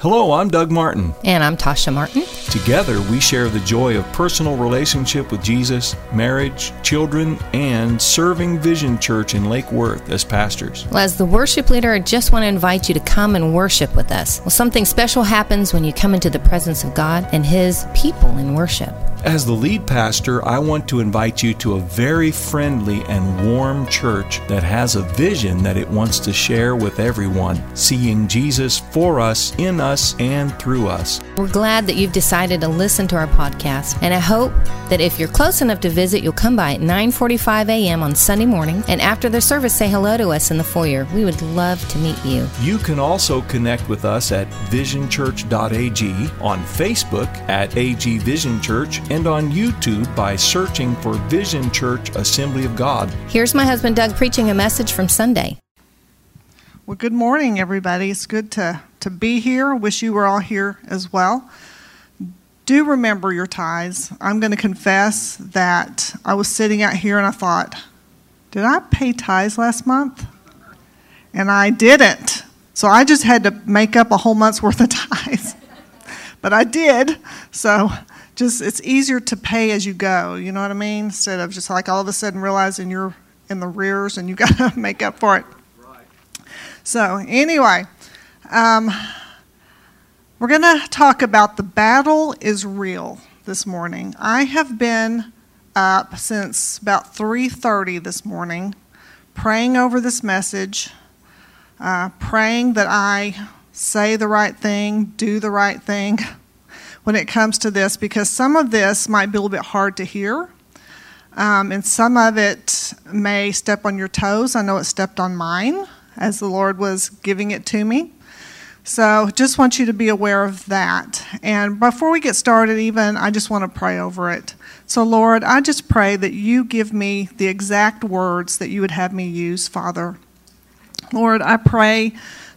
Hello, I'm Doug Martin. And I'm Tasha Martin. Together, we share the joy of personal relationship with Jesus, marriage, children, and serving Vision Church in Lake Worth as pastors. Well, as the worship leader, I just want to invite you to come and worship with us. Well, something special happens when you come into the presence of God and His people in worship. As the lead pastor, I want to invite you to a very friendly and warm church that has a vision that it wants to share with everyone, seeing Jesus for us, in us, and through us. We're glad that you've decided to listen to our podcast, and I hope that if you're close enough to visit, you'll come by at 9:45 a.m. on Sunday morning, and after the service, say hello to us in the foyer. We would love to meet you. You can also connect with us at visionchurch.ag, on Facebook at AG Vision Church, and on YouTube by searching for Vision Church Assembly of God. Here's my husband Doug preaching a message from Sunday. Well, good morning, everybody. It's good to, to be here. Wish you were all here as well. Do remember your tithes. I'm going to confess that I was sitting out here and I thought, did I pay tithes last month? And I didn't. So I just had to make up a whole month's worth of tithes. but I did. So just it's easier to pay as you go. You know what I mean? Instead of just like all of a sudden realizing you're in the rears and you got to make up for it. Right. So anyway, um, we're going to talk about the battle is real this morning. I have been up since about 3:30 this morning, praying over this message, uh, praying that I say the right thing, do the right thing when it comes to this because some of this might be a little bit hard to hear. Um, and some of it may step on your toes. I know it stepped on mine as the Lord was giving it to me. So just want you to be aware of that. And before we get started, even, I just want to pray over it. So, Lord, I just pray that you give me the exact words that you would have me use, Father. Lord, I pray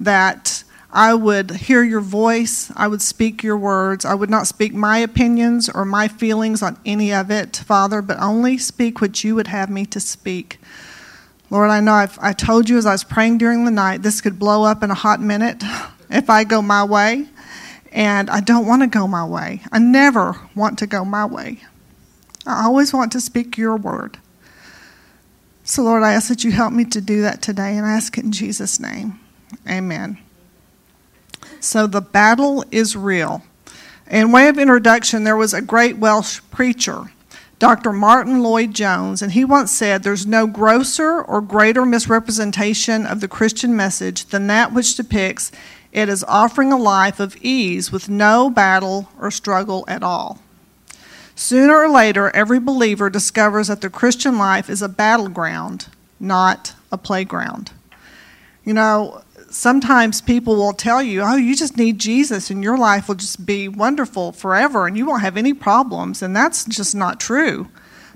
that I would hear your voice. I would speak your words. I would not speak my opinions or my feelings on any of it, Father, but only speak what you would have me to speak. Lord, I know I've, I told you as I was praying during the night, this could blow up in a hot minute if I go my way. And I don't want to go my way. I never want to go my way. I always want to speak your word. So, Lord, I ask that you help me to do that today, and I ask it in Jesus' name. Amen. So the battle is real. In way of introduction, there was a great Welsh preacher, Dr. Martyn Lloyd-Jones, and he once said, There's no grosser or greater misrepresentation of the Christian message than that which depicts it as offering a life of ease with no battle or struggle at all. Sooner or later, every believer discovers that the Christian life is a battleground, not a playground. You know, sometimes people will tell you, oh, you just need Jesus and your life will just be wonderful forever and you won't have any problems. And that's just not true.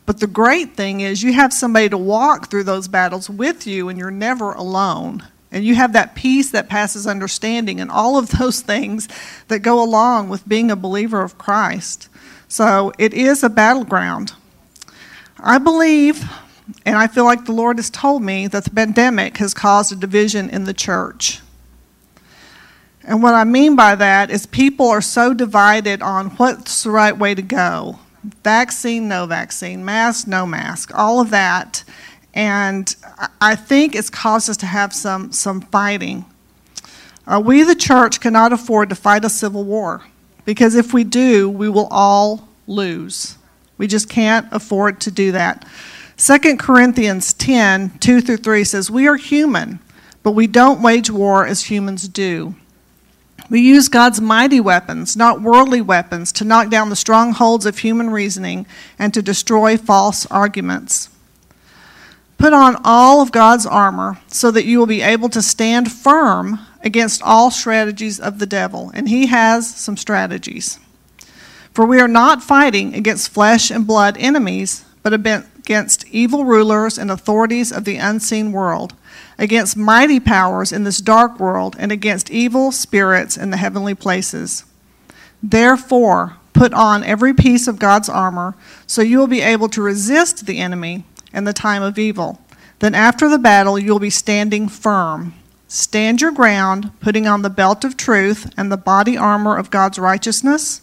But the great thing is you have somebody to walk through those battles with you and you're never alone. And you have that peace that passes understanding and all of those things that go along with being a believer of Christ. So it is a battleground. I believe and I feel like the Lord has told me that the pandemic has caused a division in the church. And what I mean by that is people are so divided on what's the right way to go vaccine, no vaccine, mask, no mask, all of that. And I think it's caused us to have some, some fighting. Uh, we, the church, cannot afford to fight a civil war because if we do, we will all lose. We just can't afford to do that. 2 Corinthians 10 2 through 3 says, We are human, but we don't wage war as humans do. We use God's mighty weapons, not worldly weapons, to knock down the strongholds of human reasoning and to destroy false arguments. Put on all of God's armor so that you will be able to stand firm against all strategies of the devil. And he has some strategies. For we are not fighting against flesh and blood enemies, but against evil rulers and authorities of the unseen world, against mighty powers in this dark world, and against evil spirits in the heavenly places. Therefore, put on every piece of God's armor, so you will be able to resist the enemy in the time of evil. Then, after the battle, you will be standing firm. stand your ground, putting on the belt of truth and the body armor of God's righteousness.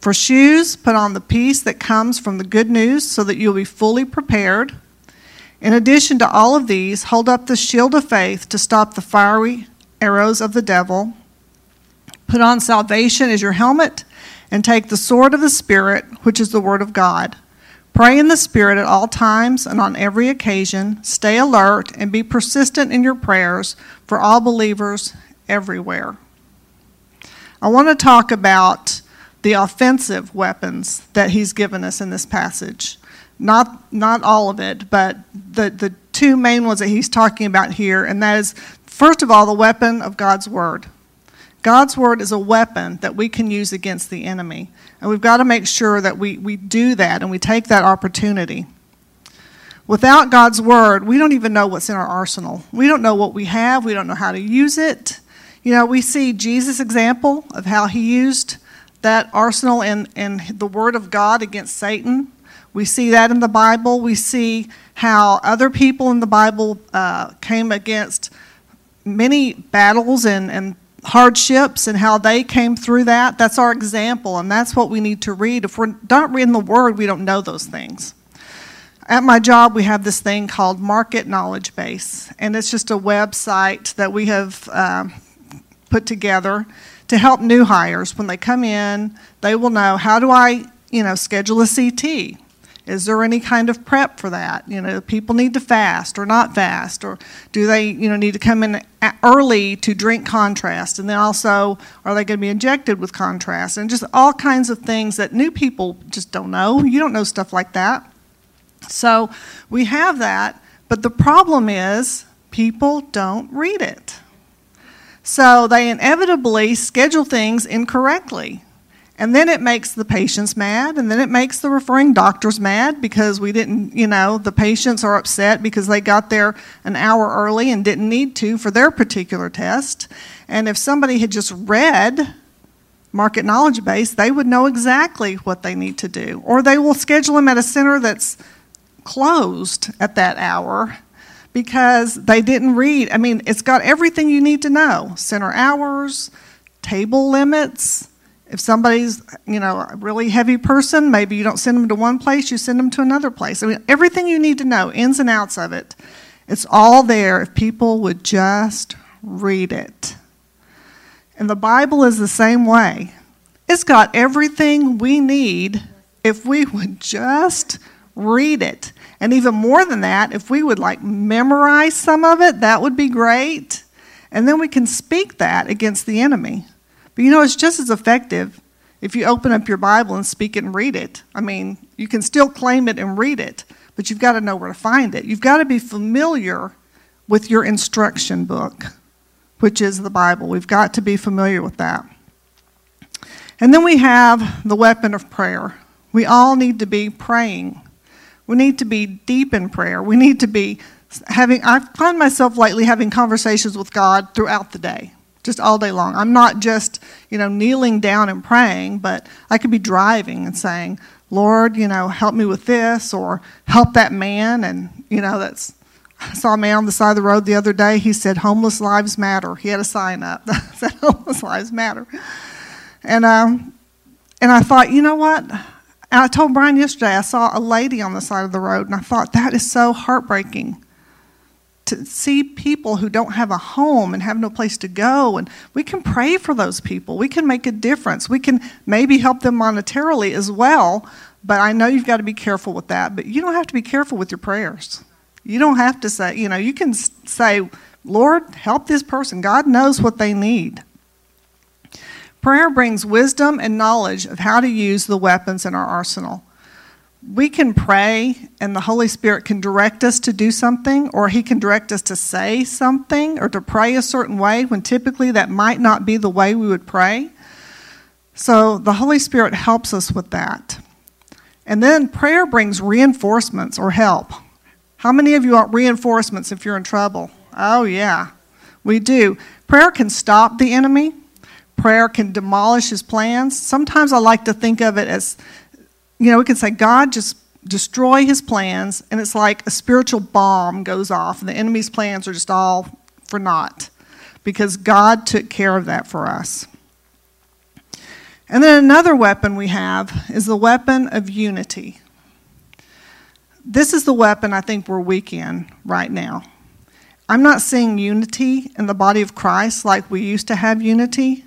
For shoes, put on the peace that comes from the good news so that you'll be fully prepared. In addition to all of these, hold up the shield of faith to stop the fiery arrows of the devil. Put on salvation as your helmet and take the sword of the Spirit, which is the Word of God. Pray in the Spirit at all times and on every occasion. Stay alert and be persistent in your prayers for all believers everywhere. I want to talk about the offensive weapons that he's given us in this passage. Not, not all of it, but the, the two main ones that he's talking about here, and that is, first of all, the weapon of God's Word. God's Word is a weapon that we can use against the enemy. And we've got to make sure that we, we do that and we take that opportunity. Without God's Word, we don't even know what's in our arsenal. We don't know what we have, we don't know how to use it. You know, we see Jesus' example of how he used that arsenal and, and the Word of God against Satan. We see that in the Bible. We see how other people in the Bible uh, came against many battles and, and hardships and how they came through that. That's our example, and that's what we need to read. If we're not reading the Word, we don't know those things. At my job, we have this thing called Market Knowledge Base, and it's just a website that we have uh, put together to help new hires. When they come in, they will know how do I, you know, schedule a CT? Is there any kind of prep for that? You know, people need to fast or not fast, or do they, you know, need to come in early to drink contrast? And then also, are they going to be injected with contrast? And just all kinds of things that new people just don't know. You don't know stuff like that. So we have that, but the problem is people don't read it. So they inevitably schedule things incorrectly. And then it makes the patients mad, and then it makes the referring doctors mad because we didn't, you know, the patients are upset because they got there an hour early and didn't need to for their particular test. And if somebody had just read market knowledge base, they would know exactly what they need to do. Or they will schedule them at a center that's closed at that hour because they didn't read. I mean, it's got everything you need to know center hours, table limits. If somebody's, you know, a really heavy person, maybe you don't send them to one place, you send them to another place. I mean, everything you need to know, ins and outs of it, it's all there if people would just read it. And the Bible is the same way. It's got everything we need if we would just read it. And even more than that, if we would like memorize some of it, that would be great. And then we can speak that against the enemy. But you know, it's just as effective if you open up your Bible and speak it and read it. I mean, you can still claim it and read it, but you've got to know where to find it. You've got to be familiar with your instruction book, which is the Bible. We've got to be familiar with that. And then we have the weapon of prayer. We all need to be praying. We need to be deep in prayer. We need to be having, I find myself lately having conversations with God throughout the day, just all day long. I'm not just, you know, kneeling down and praying, but I could be driving and saying, Lord, you know, help me with this or help that man. And, you know, that's, I saw a man on the side of the road the other day. He said, Homeless lives matter. He had a sign up that said, Homeless lives matter. And, um, and I thought, you know what? And I told Brian yesterday, I saw a lady on the side of the road, and I thought, that is so heartbreaking to see people who don't have a home and have no place to go. And we can pray for those people. We can make a difference. We can maybe help them monetarily as well. But I know you've got to be careful with that. But you don't have to be careful with your prayers. You don't have to say, you know, you can say, Lord, help this person. God knows what they need. Prayer brings wisdom and knowledge of how to use the weapons in our arsenal. We can pray, and the Holy Spirit can direct us to do something, or He can direct us to say something or to pray a certain way when typically that might not be the way we would pray. So the Holy Spirit helps us with that. And then prayer brings reinforcements or help. How many of you want reinforcements if you're in trouble? Oh, yeah, we do. Prayer can stop the enemy, prayer can demolish his plans. Sometimes I like to think of it as, you know, we can say, God, just destroy his plans, and it's like a spiritual bomb goes off, and the enemy's plans are just all for naught. because God took care of that for us. And then another weapon we have is the weapon of unity. This is the weapon I think we're weak in right now. I'm not seeing unity in the body of Christ like we used to have unity.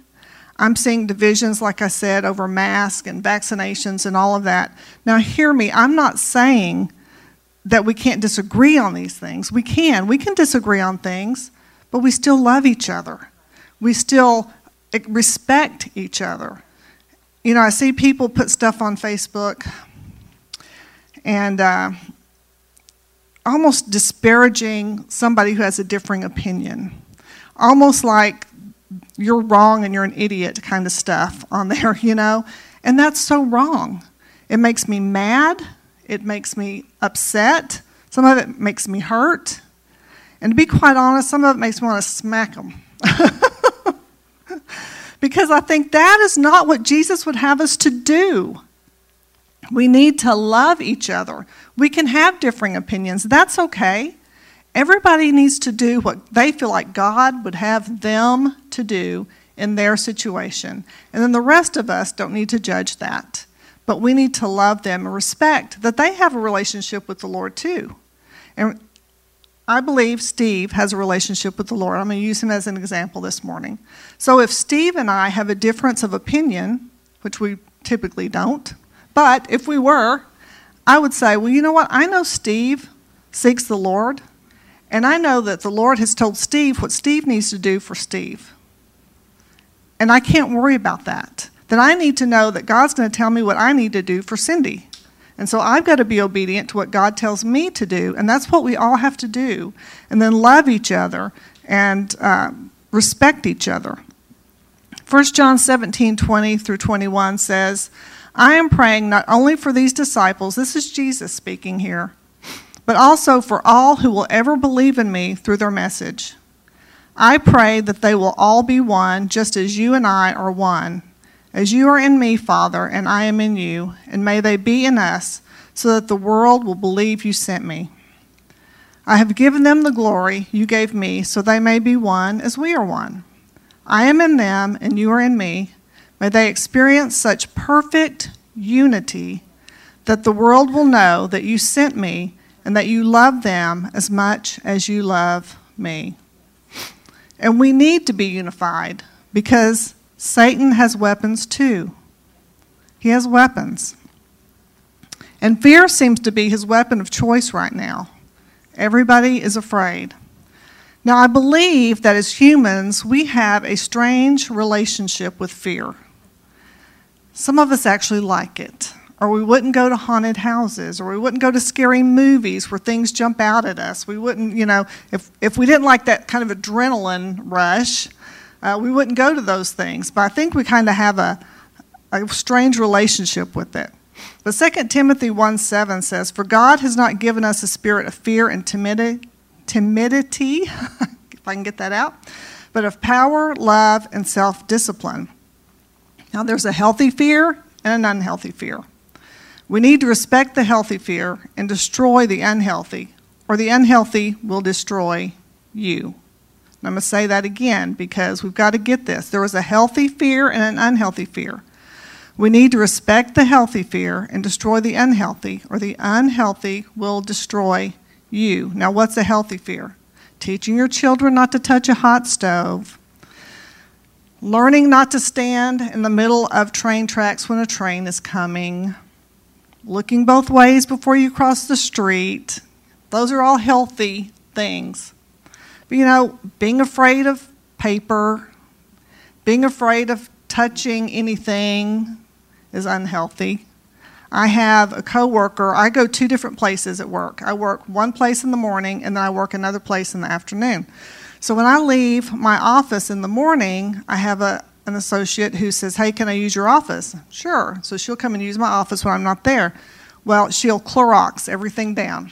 I'm seeing divisions, like I said, over masks and vaccinations and all of that. Now, hear me, I'm not saying that we can't disagree on these things. We can. We can disagree on things, but we still love each other. We still respect each other. You know, I see people put stuff on Facebook and uh, almost disparaging somebody who has a differing opinion. Almost like you're wrong and you're an idiot kind of stuff on there, you know? And that's so wrong. It makes me mad. It makes me upset. Some of it makes me hurt. And to be quite honest, some of it makes me want to smack them. because I think that is not what Jesus would have us to do. We need to love each other. We can have differing opinions. That's okay. Everybody needs to do what they feel like God would have them to do in their situation. And then the rest of us don't need to judge that. But we need to love them and respect that they have a relationship with the Lord too. And I believe Steve has a relationship with the Lord. I'm going to use him as an example this morning. So if Steve and I have a difference of opinion, which we typically don't, but if we were, I would say, well, you know what? I know Steve seeks the Lord. And I know that the Lord has told Steve what Steve needs to do for Steve. And I can't worry about that. Then I need to know that God's going to tell me what I need to do for Cindy. And so I've got to be obedient to what God tells me to do. And that's what we all have to do. And then love each other and uh, respect each other. 1 John 17 20 through 21 says, I am praying not only for these disciples, this is Jesus speaking here but also for all who will ever believe in me through their message. I pray that they will all be one, just as you and I are one. As you are in me, Father, and I am in you, and may they be in us, so that the world will believe you sent me. I have given them the glory you gave me, so they may be one as we are one. I am in them, and you are in me. May they experience such perfect unity that the world will know that you sent me and that you love them as much as you love me. And we need to be unified because Satan has weapons too. He has weapons. And fear seems to be his weapon of choice right now. Everybody is afraid. Now, I believe that as humans, we have a strange relationship with fear. Some of us actually like it or we wouldn't go to haunted houses, or we wouldn't go to scary movies where things jump out at us. We wouldn't, you know, if, if we didn't like that kind of adrenaline rush, uh, we wouldn't go to those things. But I think we kind of have a, a strange relationship with it. But 2 Timothy 1 7 says, For God has not given us a spirit of fear and timidity, timidity if I can get that out, but of power, love, and self discipline. Now, there's a healthy fear and an unhealthy fear. We need to respect the healthy fear and destroy the unhealthy, or the unhealthy will destroy you. And I'm going to say that again because we've got to get this. There is a healthy fear and an unhealthy fear. We need to respect the healthy fear and destroy the unhealthy, or the unhealthy will destroy you. Now, what's a healthy fear? Teaching your children not to touch a hot stove, learning not to stand in the middle of train tracks when a train is coming, looking both ways before you cross the street. Those are all healthy things. But you know, being afraid of paper, being afraid of touching anything is unhealthy. I have a coworker. I go two different places at work. I work one place in the morning and then I work another place in the afternoon. So when I leave my office in the morning, I have a, an associate who says, Hey, can I use your office? Sure. So she'll come and use my office when I'm not there. Well, she'll Clorox everything down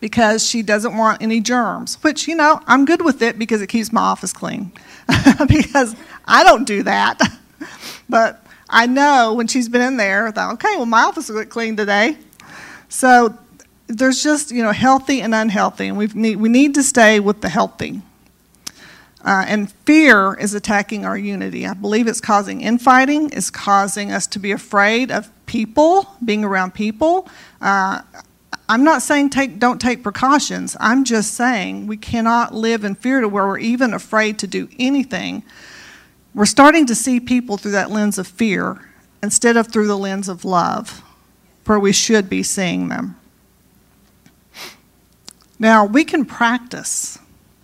because she doesn't want any germs, which, you know, I'm good with it because it keeps my office clean. because I don't do that. but I know when she's been in there, I thought, okay, well, my office will get clean today. So there's just, you know, healthy and unhealthy, and we need, we need to stay with the healthy. Uh, and fear is attacking our unity. I believe it's causing infighting, it's causing us to be afraid of people, being around people. Uh, I'm not saying take, don't take precautions. I'm just saying we cannot live in fear to where we're even afraid to do anything. We're starting to see people through that lens of fear instead of through the lens of love, where we should be seeing them. Now, we can practice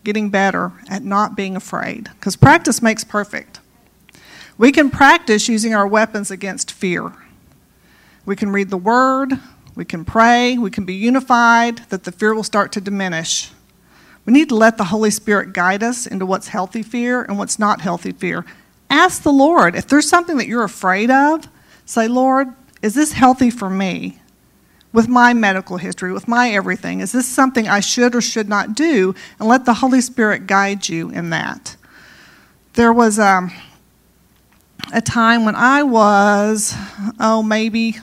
getting better at not being afraid because practice makes perfect. We can practice using our weapons against fear. We can read the Word, we can pray, we can be unified, that the fear will start to diminish. We need to let the Holy Spirit guide us into what's healthy fear and what's not healthy fear. Ask the Lord. If there's something that you're afraid of, say, Lord, is this healthy for me? With my medical history, with my everything, is this something I should or should not do? And let the Holy Spirit guide you in that. There was um, a time when I was, oh, maybe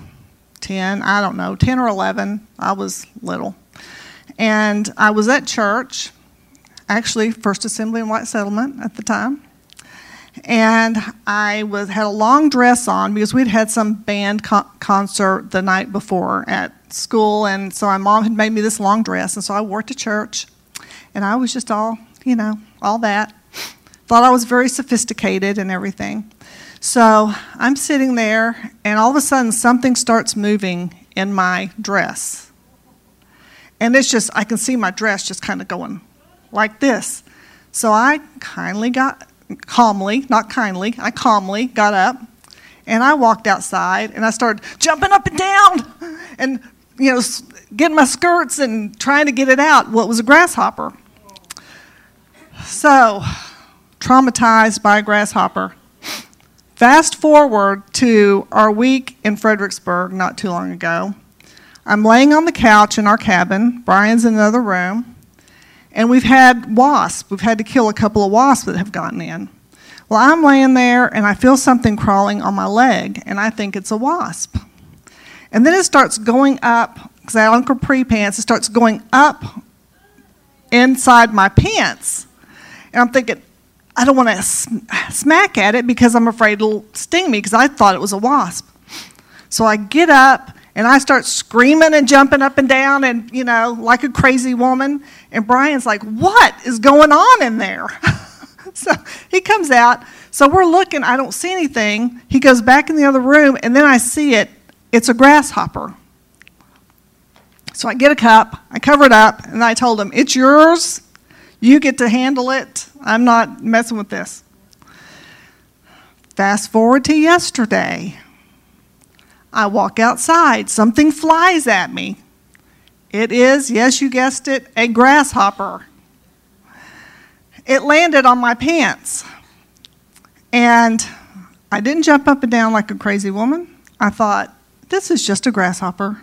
10, I don't know, 10 or 11. I was little. And I was at church, actually, First Assembly in White Settlement at the time. And I was had a long dress on because we'd had some band co- concert the night before at school, and so my mom had made me this long dress, and so I wore it to church, and I was just all, you know, all that. Thought I was very sophisticated and everything. So I'm sitting there, and all of a sudden, something starts moving in my dress. And it's just, I can see my dress just kind of going like this. So I kindly got, calmly, not kindly, I calmly got up and I walked outside and I started jumping up and down and, you know, getting my skirts and trying to get it out. Well, was a grasshopper. So, traumatized by a grasshopper. Fast forward to our week in Fredericksburg not too long ago. I'm laying on the couch in our cabin. Brian's in another room. And we've had wasps. We've had to kill a couple of wasps that have gotten in. Well, I'm laying there and I feel something crawling on my leg, and I think it's a wasp. And then it starts going up, because I had capri pants, it starts going up inside my pants. And I'm thinking, I don't want to smack at it because I'm afraid it'll sting me because I thought it was a wasp. So I get up and I start screaming and jumping up and down and, you know, like a crazy woman. And Brian's like, What is going on in there? so he comes out. So we're looking. I don't see anything. He goes back in the other room and then I see it. It's a grasshopper. So I get a cup, I cover it up, and I told him, It's yours. You get to handle it. I'm not messing with this. Fast forward to yesterday. I walk outside. Something flies at me. It is, yes, you guessed it, a grasshopper. It landed on my pants. And I didn't jump up and down like a crazy woman. I thought, this is just a grasshopper.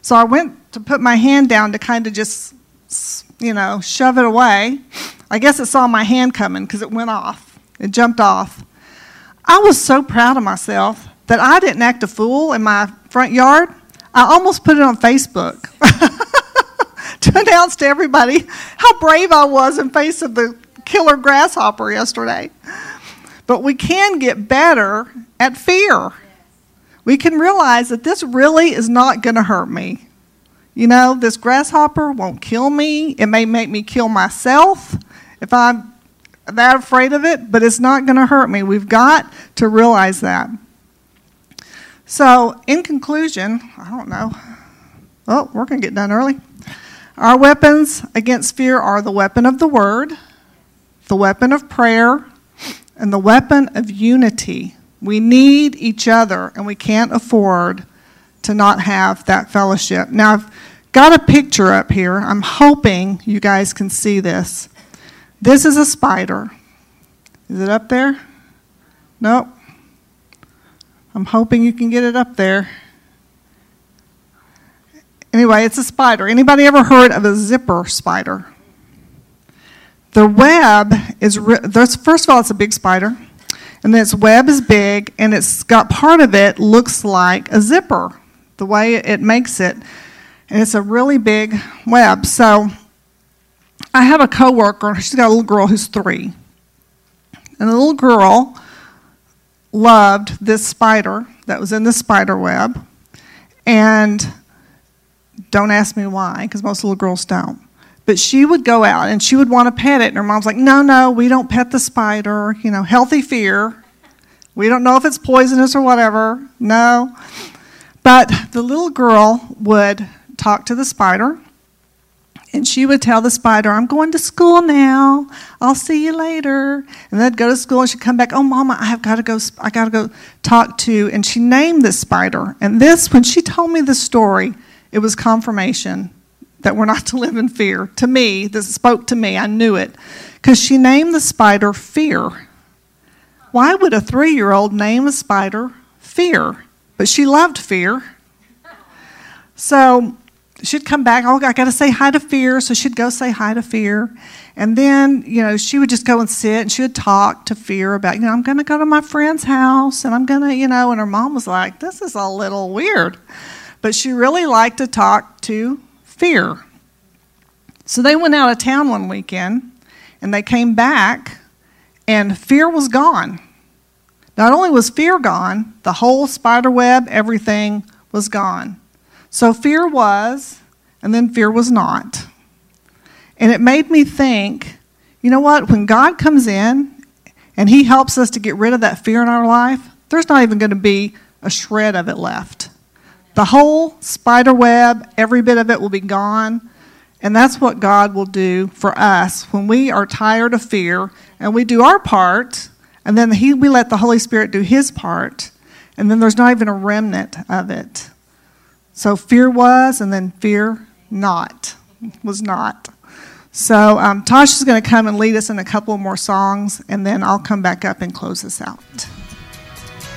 So I went to put my hand down to kind of just you know, shove it away. I guess it saw my hand coming because it went off. It jumped off. I was so proud of myself that I didn't act a fool in my front yard. I almost put it on Facebook to announce to everybody how brave I was in face of the killer grasshopper yesterday. But we can get better at fear. We can realize that this really is not going to hurt me. You know, this grasshopper won't kill me. It may make me kill myself if I'm that afraid of it, but it's not going to hurt me. We've got to realize that. So, in conclusion, I don't know. Oh, we're going to get done early. Our weapons against fear are the weapon of the word, the weapon of prayer, and the weapon of unity. We need each other, and we can't afford to not have that fellowship. Now, I've got a picture up here. I'm hoping you guys can see this. This is a spider. Is it up there? Nope. I'm hoping you can get it up there. Anyway, it's a spider. Anybody ever heard of a zipper spider? The web is, first of all, it's a big spider. And its web is big, and it's got part of it looks like a zipper the way it makes it. And it's a really big web. So I have a coworker, she's got a little girl who's three. And the little girl loved this spider that was in the spider web. And don't ask me why, because most little girls don't. But she would go out and she would want to pet it. And her mom's like, no, no, we don't pet the spider. You know, healthy fear. We don't know if it's poisonous or whatever. No. But the little girl would talk to the spider and she would tell the spider, I'm going to school now. I'll see you later. And they'd go to school and she'd come back, Oh, Mama, I have got to go, I got to go talk to. And she named this spider. And this, when she told me the story, it was confirmation that we're not to live in fear. To me, this spoke to me. I knew it. Because she named the spider Fear. Why would a three year old name a spider Fear? But she loved fear. So she'd come back. Oh, I got to say hi to Fear. So she'd go say hi to Fear. And then, you know, she would just go and sit and she would talk to Fear about, you know, I'm going to go to my friend's house and I'm going to, you know, and her mom was like, this is a little weird. But she really liked to talk to Fear. So they went out of town one weekend and they came back and Fear was gone. Not only was Fear gone, the whole spider web, everything was gone. So fear was, and then fear was not. And it made me think you know what? When God comes in and He helps us to get rid of that fear in our life, there's not even going to be a shred of it left. The whole spider web, every bit of it will be gone. And that's what God will do for us when we are tired of fear and we do our part, and then he, we let the Holy Spirit do His part, and then there's not even a remnant of it. So fear was, and then fear not was not. So um, Tosh is going to come and lead us in a couple more songs, and then I'll come back up and close this out.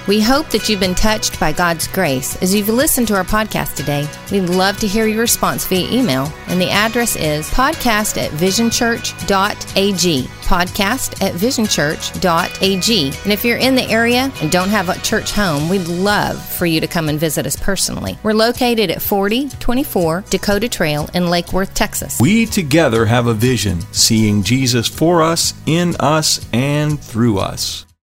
We hope that you've been touched by God's grace as you've listened to our podcast today. We'd love to hear your response via email, and the address is podcast at visionchurch.ag. Podcast at visionchurch.ag. And if you're in the area and don't have a church home, we'd love for you to come and visit us personally. We're located at 4024 Dakota Trail in Lake Worth, Texas. We together have a vision, seeing Jesus for us, in us, and through us.